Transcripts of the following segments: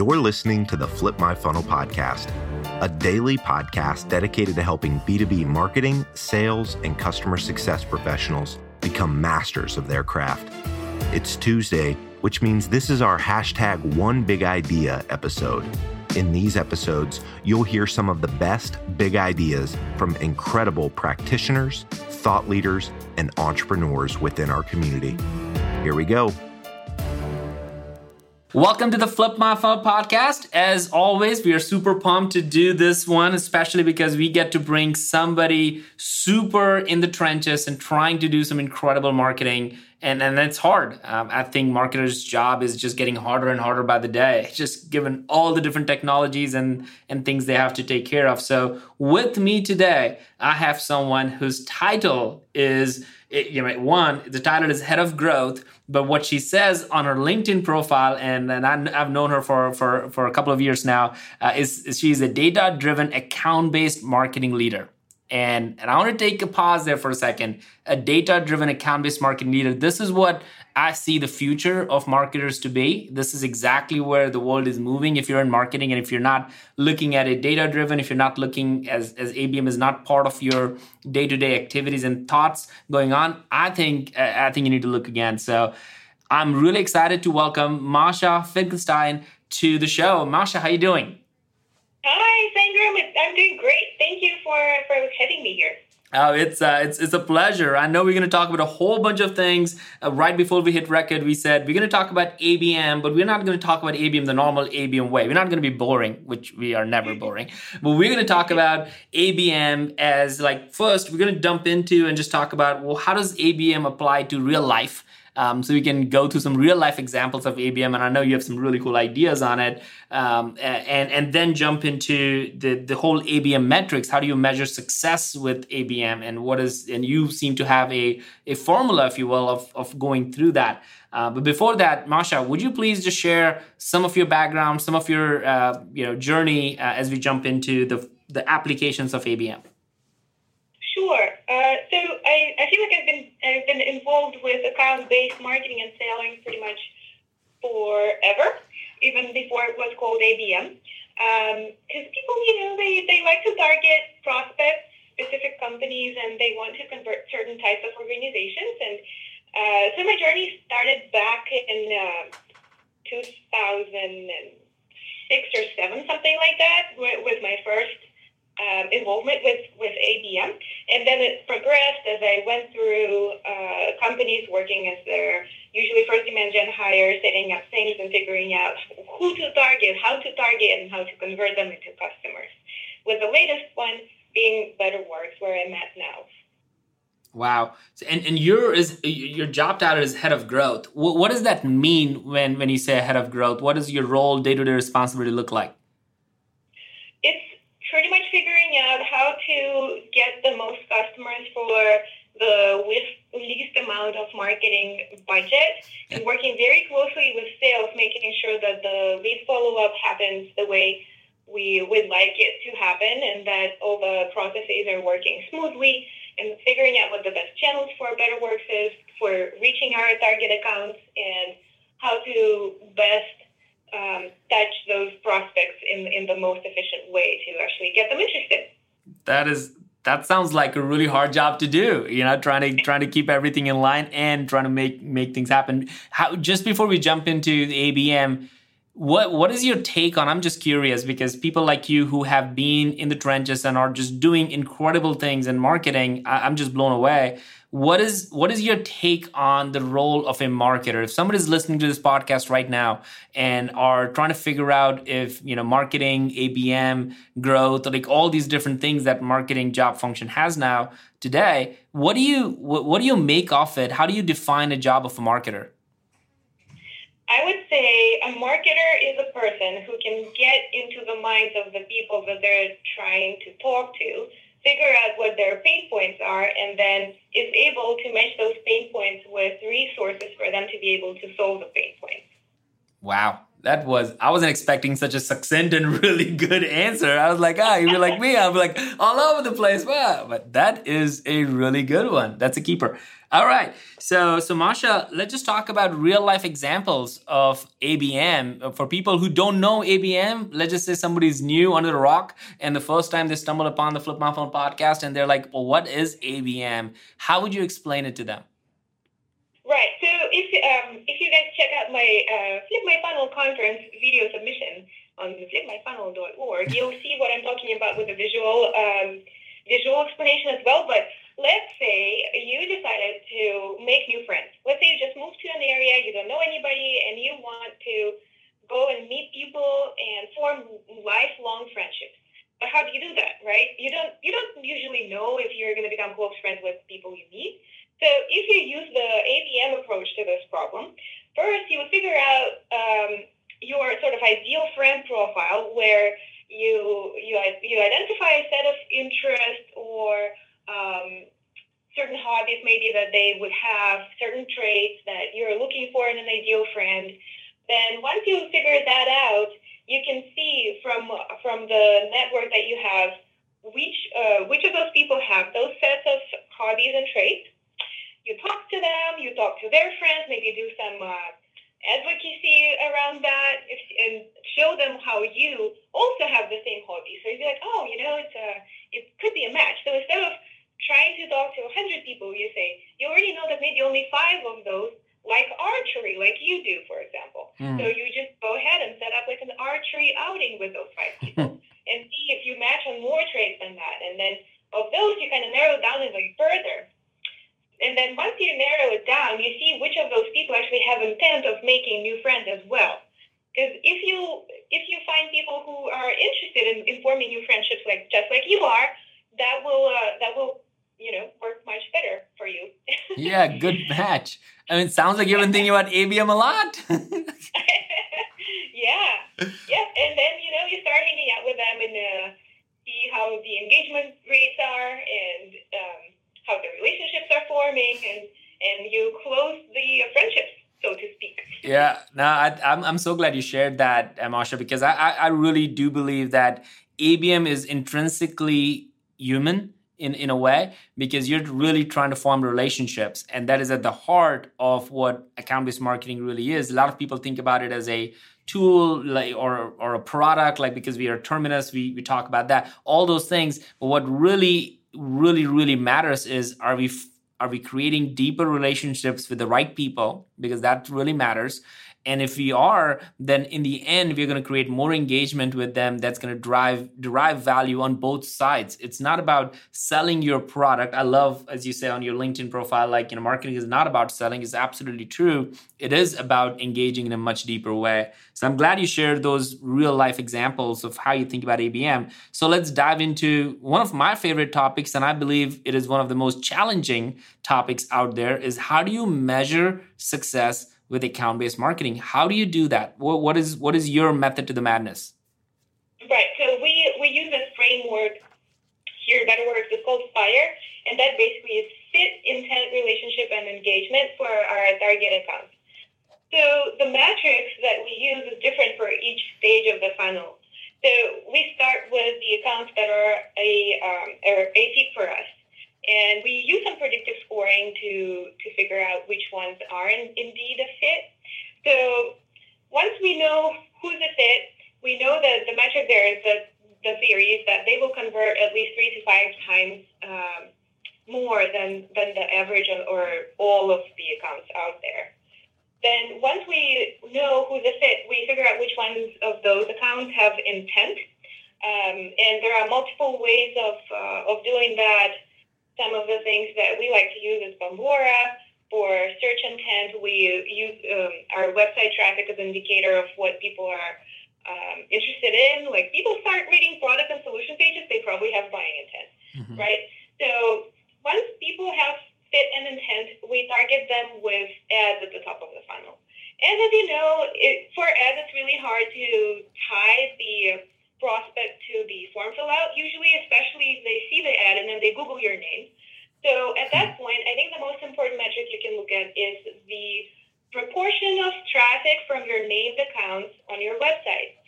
You're listening to the Flip My Funnel podcast, a daily podcast dedicated to helping B2B marketing, sales, and customer success professionals become masters of their craft. It's Tuesday, which means this is our hashtag one big idea episode. In these episodes, you'll hear some of the best big ideas from incredible practitioners, thought leaders, and entrepreneurs within our community. Here we go. Welcome to the Flip My Funnel podcast. As always, we are super pumped to do this one, especially because we get to bring somebody super in the trenches and trying to do some incredible marketing. And, and it's hard. Um, I think marketers' job is just getting harder and harder by the day, just given all the different technologies and, and things they have to take care of. So, with me today, I have someone whose title is you know, one, the title is head of growth, but what she says on her LinkedIn profile, and, and I, have known her for, for, for a couple of years now, uh, is, is she's a data driven account based marketing leader. And, and I want to take a pause there for a second. A data driven account based marketing leader. This is what I see the future of marketers to be. This is exactly where the world is moving. If you're in marketing and if you're not looking at it data driven, if you're not looking as, as ABM is not part of your day to day activities and thoughts going on, I think, I think you need to look again. So I'm really excited to welcome Masha Finkelstein to the show. Masha, how you doing? Hi, Sangram. I'm doing great. Thank you for, for having me here. Oh, it's uh, it's it's a pleasure. I know we're going to talk about a whole bunch of things. Uh, right before we hit record, we said we're going to talk about ABM, but we're not going to talk about ABM the normal ABM way. We're not going to be boring, which we are never boring. But we're going to talk about ABM as like first we're going to dump into and just talk about well, how does ABM apply to real life? Um, so we can go through some real life examples of ABM, and I know you have some really cool ideas on it. Um, and and then jump into the the whole ABM metrics. How do you measure success with ABM, and what is and you seem to have a a formula, if you will, of of going through that. Uh, but before that, Masha, would you please just share some of your background, some of your uh, you know journey uh, as we jump into the the applications of ABM? Sure. Uh, so I, I feel like I've been I've been involved with account-based marketing and selling pretty much forever, even before it was called ABM. Because um, people, you know, they, they like to target prospects, specific companies, and they want to convert certain types of organizations. And uh, so my journey started back in uh, 2006 or seven, something like that, with my first um, involvement with, with ABM. And then it progressed as I went through uh, companies working as their usually first demand gen hire, setting up things and figuring out who to target, how to target, and how to convert them into customers. With the latest one being BetterWorks, where I'm at now. Wow. And and your is your job title is head of growth. What, what does that mean when when you say head of growth? What does your role, day to day responsibility look like? Pretty much figuring out how to get the most customers for the with least amount of marketing budget and working very closely with sales, making sure that the lead follow up happens the way we would like it to happen and that all the processes are working smoothly and figuring out what the best channels for BetterWorks is for reaching our target accounts and how to best um, touch those prospects in in the most efficient way to actually get them interested. That is that sounds like a really hard job to do you know trying to trying to keep everything in line and trying to make make things happen how just before we jump into the abm what what is your take on i'm just curious because people like you who have been in the trenches and are just doing incredible things in marketing I, i'm just blown away. What is what is your take on the role of a marketer? If somebody's listening to this podcast right now and are trying to figure out if you know marketing abm growth like all these different things that marketing job function has now today what do you what, what do you make of it? How do you define a job of a marketer I would say a marketer is a person who can get into the minds of the people that they're trying to talk to figure out what their pain points are, and then is able to match those pain points with resources for them to be able to solve the pain points. Wow, that was I wasn't expecting such a succinct and really good answer. I was like, ah, you're like me. I'm like all over the place. Wow, but that is a really good one. That's a keeper. All right. So so Masha, let's just talk about real life examples of ABM for people who don't know ABM. Let's just say somebody's new under the rock and the first time they stumble upon the Flip My Funnel podcast and they're like, well, what is ABM? How would you explain it to them? Right. So if um, if check out my uh, Flip My Funnel conference video submission on flipmyfunnel.org, you'll see what I'm talking about with a visual um, visual explanation as well. But let's say you decided to make new friends. Let's say you just moved to an area, you don't know anybody, and you want to go and meet people and form lifelong friendships. But how do you do that, right? You don't you don't usually know if you're going to become close friends with people you meet. So if you use the ABM approach to this problem, first you would figure out um, your sort of ideal friend profile where you you you identify a set of interests or um, certain hobbies maybe that they would have, certain traits that you're looking for in an ideal friend. Then once you figure that out, you can see from from the network that you have which uh, which of those people have those sets of hobbies and traits you talk to them, you talk to their friends, maybe do some uh, advocacy around that, if, and show them how you also have the same hobby. So you'd be like, oh, you know, it's a, it could be a match. So instead of trying to talk to 100 people, you say, you already know that maybe only five of those like archery, like you do, for example. Mm. So you just go ahead and set up like an archery outing with those five people and see if you match on more traits than that. And then of those, you kind of narrow down even further. And then once you narrow it down, you see which of those people actually have intent of making new friends as well. Because if you if you find people who are interested in, in forming new friendships, like just like you are, that will uh, that will you know work much better for you. yeah, good match. I mean, it sounds like you've been thinking about ABM a lot. yeah, yeah, and then you know you start hanging out with them and uh, see how the engagement rates are and. Um, how the relationships are forming and and you close the friendships so to speak. Yeah, no, I, I'm I'm so glad you shared that, uh, Masha, because I, I, I really do believe that ABM is intrinsically human in in a way because you're really trying to form relationships, and that is at the heart of what account based marketing really is. A lot of people think about it as a tool like or or a product like because we are Terminus we we talk about that all those things but what really really really matters is are we are we creating deeper relationships with the right people? Because that really matters and if we are, then in the end, we're going to create more engagement with them that's going to drive derive value on both sides. It's not about selling your product. I love, as you say on your LinkedIn profile, like you know, marketing is not about selling. It's absolutely true. It is about engaging in a much deeper way. So I'm glad you shared those real life examples of how you think about ABM. So let's dive into one of my favorite topics, and I believe it is one of the most challenging topics out there is how do you measure success with account based marketing. How do you do that? What, what is what is your method to the madness? Right. So we we use a framework here that works. It's called FIRE, and that basically is fit, intent, relationship, and engagement for our target accounts. So the metrics that we use is different for each stage of the funnel. So we start with the accounts that are a um, are a fit for us. And we use some predictive scoring to, to figure out which ones are in, indeed a fit. So once we know who's a fit, we know that the metric there is that the theory is that they will convert at least three to five times um, more than, than the average or all of the accounts out there. Then once we know who's a fit, we figure out which ones of those accounts have intent. Um, and there are multiple ways of, uh, of doing that some of the things that we like to use is Bombora. For search intent, we use um, our website traffic as an indicator of what people are um, interested in. Like people start reading product and solution pages, they probably have buying intent, mm-hmm. right? So once people have fit and intent, we target them with ads at the top of the funnel. And as you know, it, for ads, it's really hard to tie the prospect to the form fill out, usually, especially if they see the ad and then they Google your name. So at that hmm. point, I think the most important metric you can look at is the proportion of traffic from your named accounts on your website.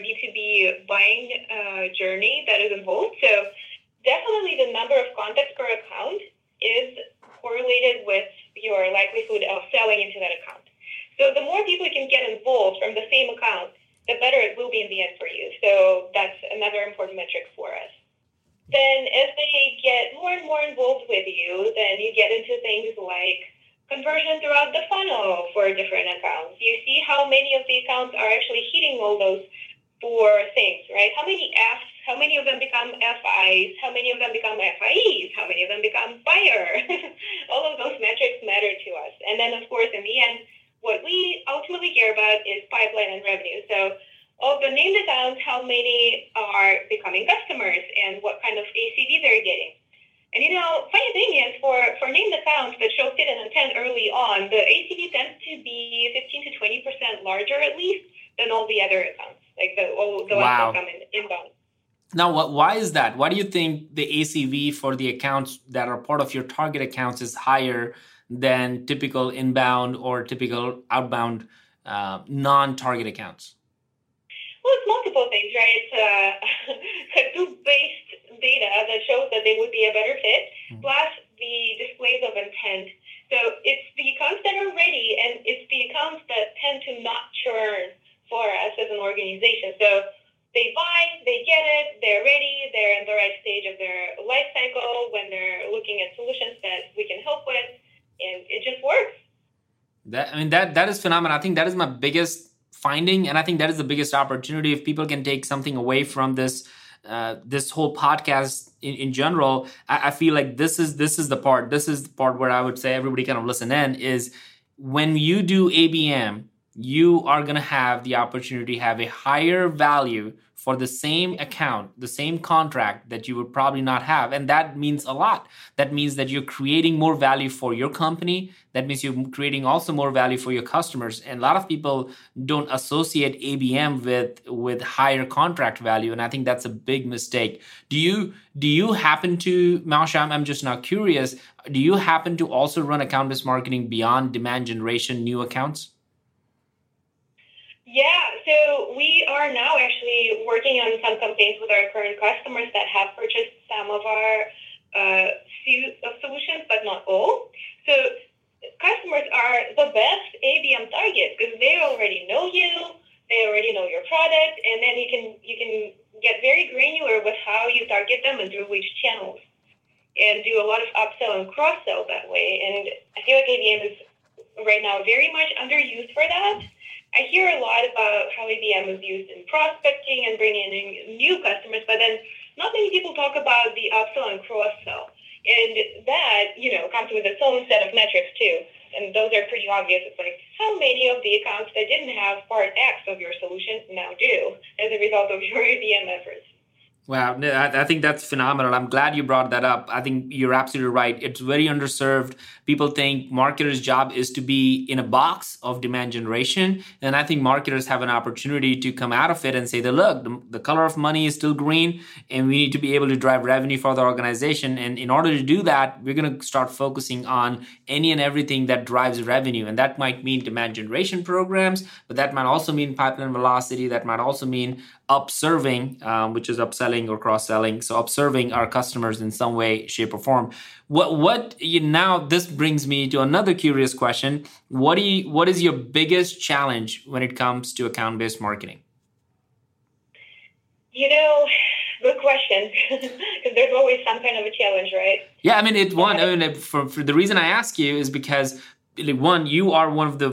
B2B buying uh, journey that is involved. So definitely the number of contacts per account is correlated with your likelihood of selling into that account. So the more people you can get involved from the same account, the better it will be in the end for you. So that's another important metric for us. Then as they get more and more involved with you, then you get into things like conversion throughout the funnel for different accounts. You see how many of the accounts are actually hitting all those four things, right? How many Fs, how many of them become FIs, how many of them become FIEs, how many of them become buyer. all of those metrics matter to us. And then, of course, in the end, what we ultimately care about is pipeline and revenue. So, of the named accounts, how many are becoming customers and what kind of ACV they're getting. And you know, funny thing is, for, for named accounts that show fit and intent early on, the ACV tends to be 15 to 20% larger at least than all the other accounts like the all the wow. ones that come in inbound. Now, what, why is that? Why do you think the ACV for the accounts that are part of your target accounts is higher than typical inbound or typical outbound uh, non-target accounts? Well, it's multiple things, right? It's uh, Hadoop-based data that shows that they would be a better fit, mm-hmm. plus the displays of intent. So it's the accounts that are ready, and it's the accounts that tend to not churn for us as an organization. So they buy, they get it, they're ready, they're in the right stage of their life cycle when they're looking at solutions that we can help with, and it just works. That I mean that that is phenomenal. I think that is my biggest finding, and I think that is the biggest opportunity. If people can take something away from this uh, this whole podcast in, in general, I, I feel like this is this is the part. This is the part where I would say everybody kind of listen in is when you do ABM you are going to have the opportunity to have a higher value for the same account, the same contract that you would probably not have. And that means a lot. That means that you're creating more value for your company. That means you're creating also more value for your customers. And a lot of people don't associate ABM with, with higher contract value. And I think that's a big mistake. Do you do you happen to, Masha, I'm just now curious, do you happen to also run account-based marketing beyond demand generation new accounts? Yeah, so we are now actually working on some campaigns with our current customers that have purchased some of our uh, suite of solutions, but not all. So customers are the best ABM target because they already know you, they already know your product, and then you can you can get very granular with how you target them and through which channels, and do a lot of upsell and cross sell that way. And I feel like ABM is right now very much underused for that I hear a lot about how ABM is used in prospecting and bringing in new customers, but then not many people talk about the upsell and cross sell. And that, you know, comes with its own set of metrics too. And those are pretty obvious. It's like how many of the accounts that didn't have part X of your solution now do as a result of your ABM efforts. Wow, I think that's phenomenal. I'm glad you brought that up. I think you're absolutely right. It's very underserved. People think marketers' job is to be in a box of demand generation. And I think marketers have an opportunity to come out of it and say that, look, the, the color of money is still green and we need to be able to drive revenue for the organization. And in order to do that, we're going to start focusing on any and everything that drives revenue. And that might mean demand generation programs, but that might also mean pipeline velocity. That might also mean upserving, um, which is upselling or cross selling. So upserving our customers in some way, shape, or form. What what you now this brings me to another curious question. What do you what is your biggest challenge when it comes to account based marketing? You know, good question because there's always some kind of a challenge, right? Yeah, I mean, it one. I mean, for, for the reason I ask you is because one you are one of the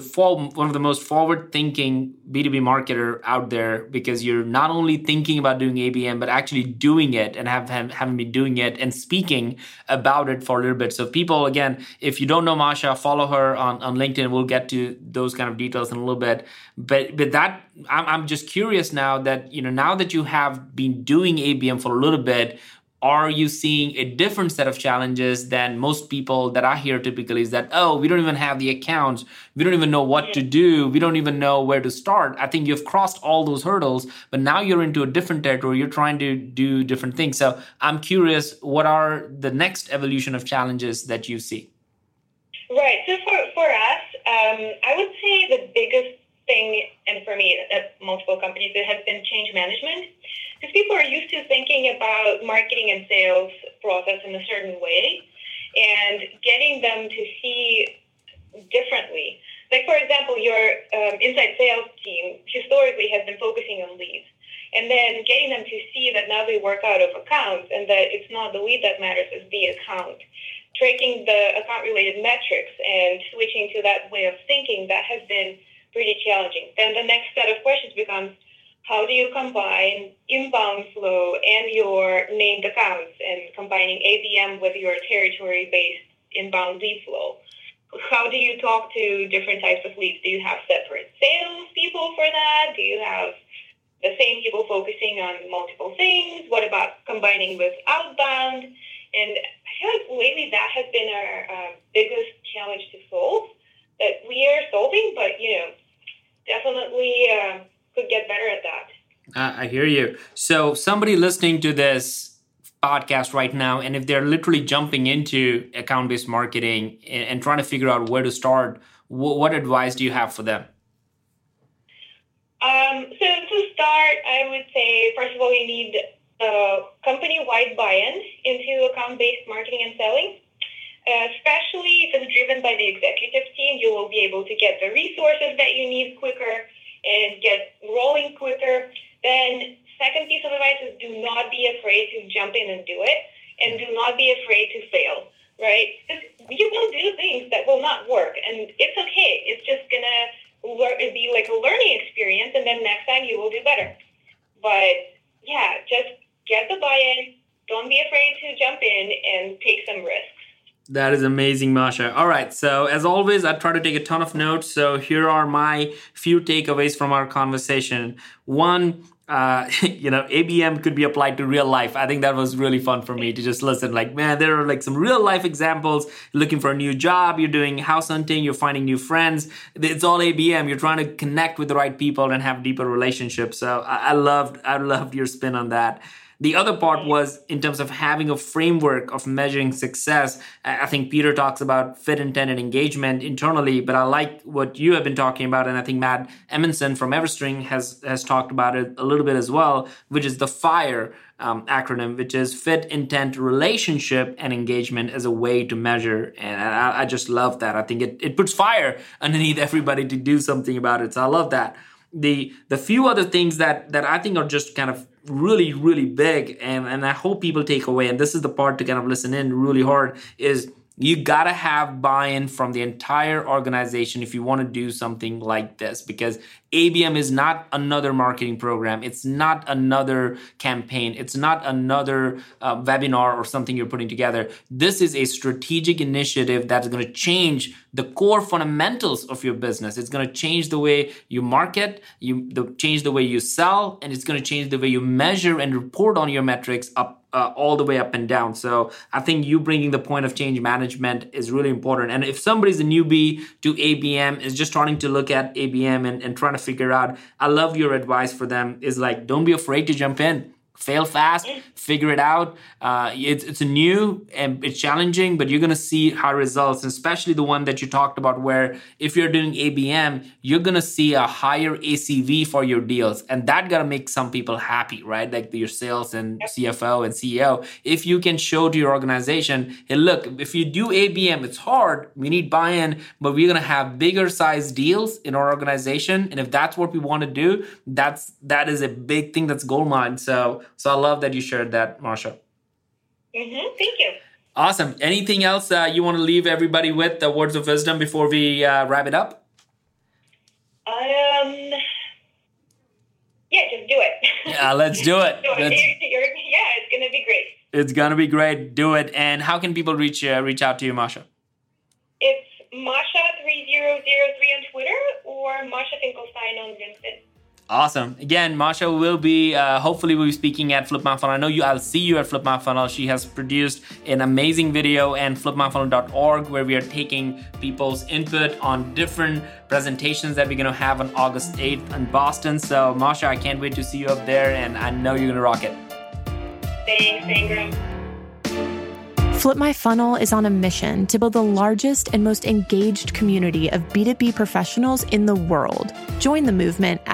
one of the most forward thinking b2b marketer out there because you're not only thinking about doing abm but actually doing it and have, have haven't been doing it and speaking about it for a little bit. So people again if you don't know masha follow her on, on linkedin. We'll get to those kind of details in a little bit. But but that I'm, I'm just curious now that you know now that you have been doing abm for a little bit are you seeing a different set of challenges than most people that I hear typically is that, oh, we don't even have the accounts. We don't even know what to do. We don't even know where to start. I think you've crossed all those hurdles, but now you're into a different territory. You're trying to do different things. So I'm curious, what are the next evolution of challenges that you see? Right. So for, for us, um, I would say the biggest thing, and for me at multiple companies, it has been change management because people are used to thinking about marketing and sales process in a certain way and getting them to see differently. Like, for example, your um, inside sales team historically has been focusing on leads. And then getting them to see that now they work out of accounts and that it's not the lead that matters, it's the account. Tracking the account related metrics and switching to that way of thinking, that has been pretty challenging. Then the next set of questions becomes how do you combine inbound flow and your named accounts and combining ABM with your territory based inbound lead flow? How do you talk to different types of leads? Do you have separate sales people for that? Do you have the same people focusing on multiple things? What about combining with outbound? And I feel like lately that has been our uh, biggest challenge to solve that we are solving, but you know, definitely. Uh, could get better at that. Uh, I hear you. So, somebody listening to this podcast right now, and if they're literally jumping into account based marketing and, and, trying to figure out where to start, what advice do you have for them? Um, so, to start, I would say, first of all, you need a company wide buy in into account based marketing and selling. Uh, especially if it's driven by the executive team, you will be able to get the resources that you need quicker and get rolling quicker. Then second piece of advice is do not be afraid to jump in and do it and do not be afraid to fail, right? You will do things that will not work and it's okay. It's just going to be like a learning experience and then next time you will do better. But yeah, just get the buy-in. Don't be afraid to jump in and take some risks. That is amazing, Masha. All right. So, as always, I try to take a ton of notes. So, here are my few takeaways from our conversation. One, uh, you know, ABM could be applied to real life. I think that was really fun for me to just listen. Like, man, there are like some real life examples. looking for a new job, you're doing house hunting, you're finding new friends. It's all ABM. You're trying to connect with the right people and have deeper relationships. So, I, I loved, I loved your spin on that. The other part was in terms of having a framework of measuring success. I think Peter talks about fit, intent, and engagement internally, but I like what you have been talking about, and I think Matt Emerson from Everstring has has talked about it a little bit as well, which is the FIRE um, acronym, which is fit, intent, relationship, and engagement as a way to measure. And I, I just love that. I think it, it puts fire underneath everybody to do something about it. So I love that. The the few other things that that I think are just kind of really really big and and i hope people take away and this is the part to kind of listen in really hard is you gotta have buy-in from the entire organization if you want to do something like this because abm is not another marketing program. It's not another campaign. It's not another uh, webinar or something you're putting together. This is a strategic initiative that's going to change the core fundamentals of your business it's going to change the way you market you the, change the way you sell and it's going to change the way you measure and report on your metrics up uh, all the way up and down. So I think you bringing the point of change management is really important. And if somebody's a newbie to ABM, is just starting to look at ABM and, and trying to figure out, I love your advice for them is like, don't be afraid to jump in fail fast, figure it out. Uh, it's, it's a new and it's challenging, but you're going to see high results, especially the one that you talked about, where if you're doing ABM, you're going to see a higher ACV for your deals. And that got to make some people happy, right? Like your sales and CFO and CEO. If you can show to your organization, hey, look, if you do ABM, it's hard. We need buy in, but we're going to have bigger size deals in our organization. And if that's what we want to do, that's that is a big thing that's gold mine. So so I love that you shared that, Masha. Mm-hmm. Thank you. Awesome. Anything else uh, you want to leave everybody with, the words of wisdom before we uh, wrap it up? Um, yeah, just do it. Yeah, let's do it. do it. You're, you're, yeah, it's gonna be great. it's gonna be great. Do it. And how can people reach uh, reach out to you, Masha? It's Masha3003 on Twitter or Masha Finkelstein on LinkedIn. Awesome. Again, Masha will be uh, hopefully will be speaking at Flip My Funnel. I know you. I'll see you at Flip My Funnel. She has produced an amazing video and flipmyfunnel.org where we are taking people's input on different presentations that we're gonna have on August 8th in Boston. So Masha, I can't wait to see you up there, and I know you're gonna rock it. Thanks, Sangram. Flip My Funnel is on a mission to build the largest and most engaged community of B2B professionals in the world. Join the movement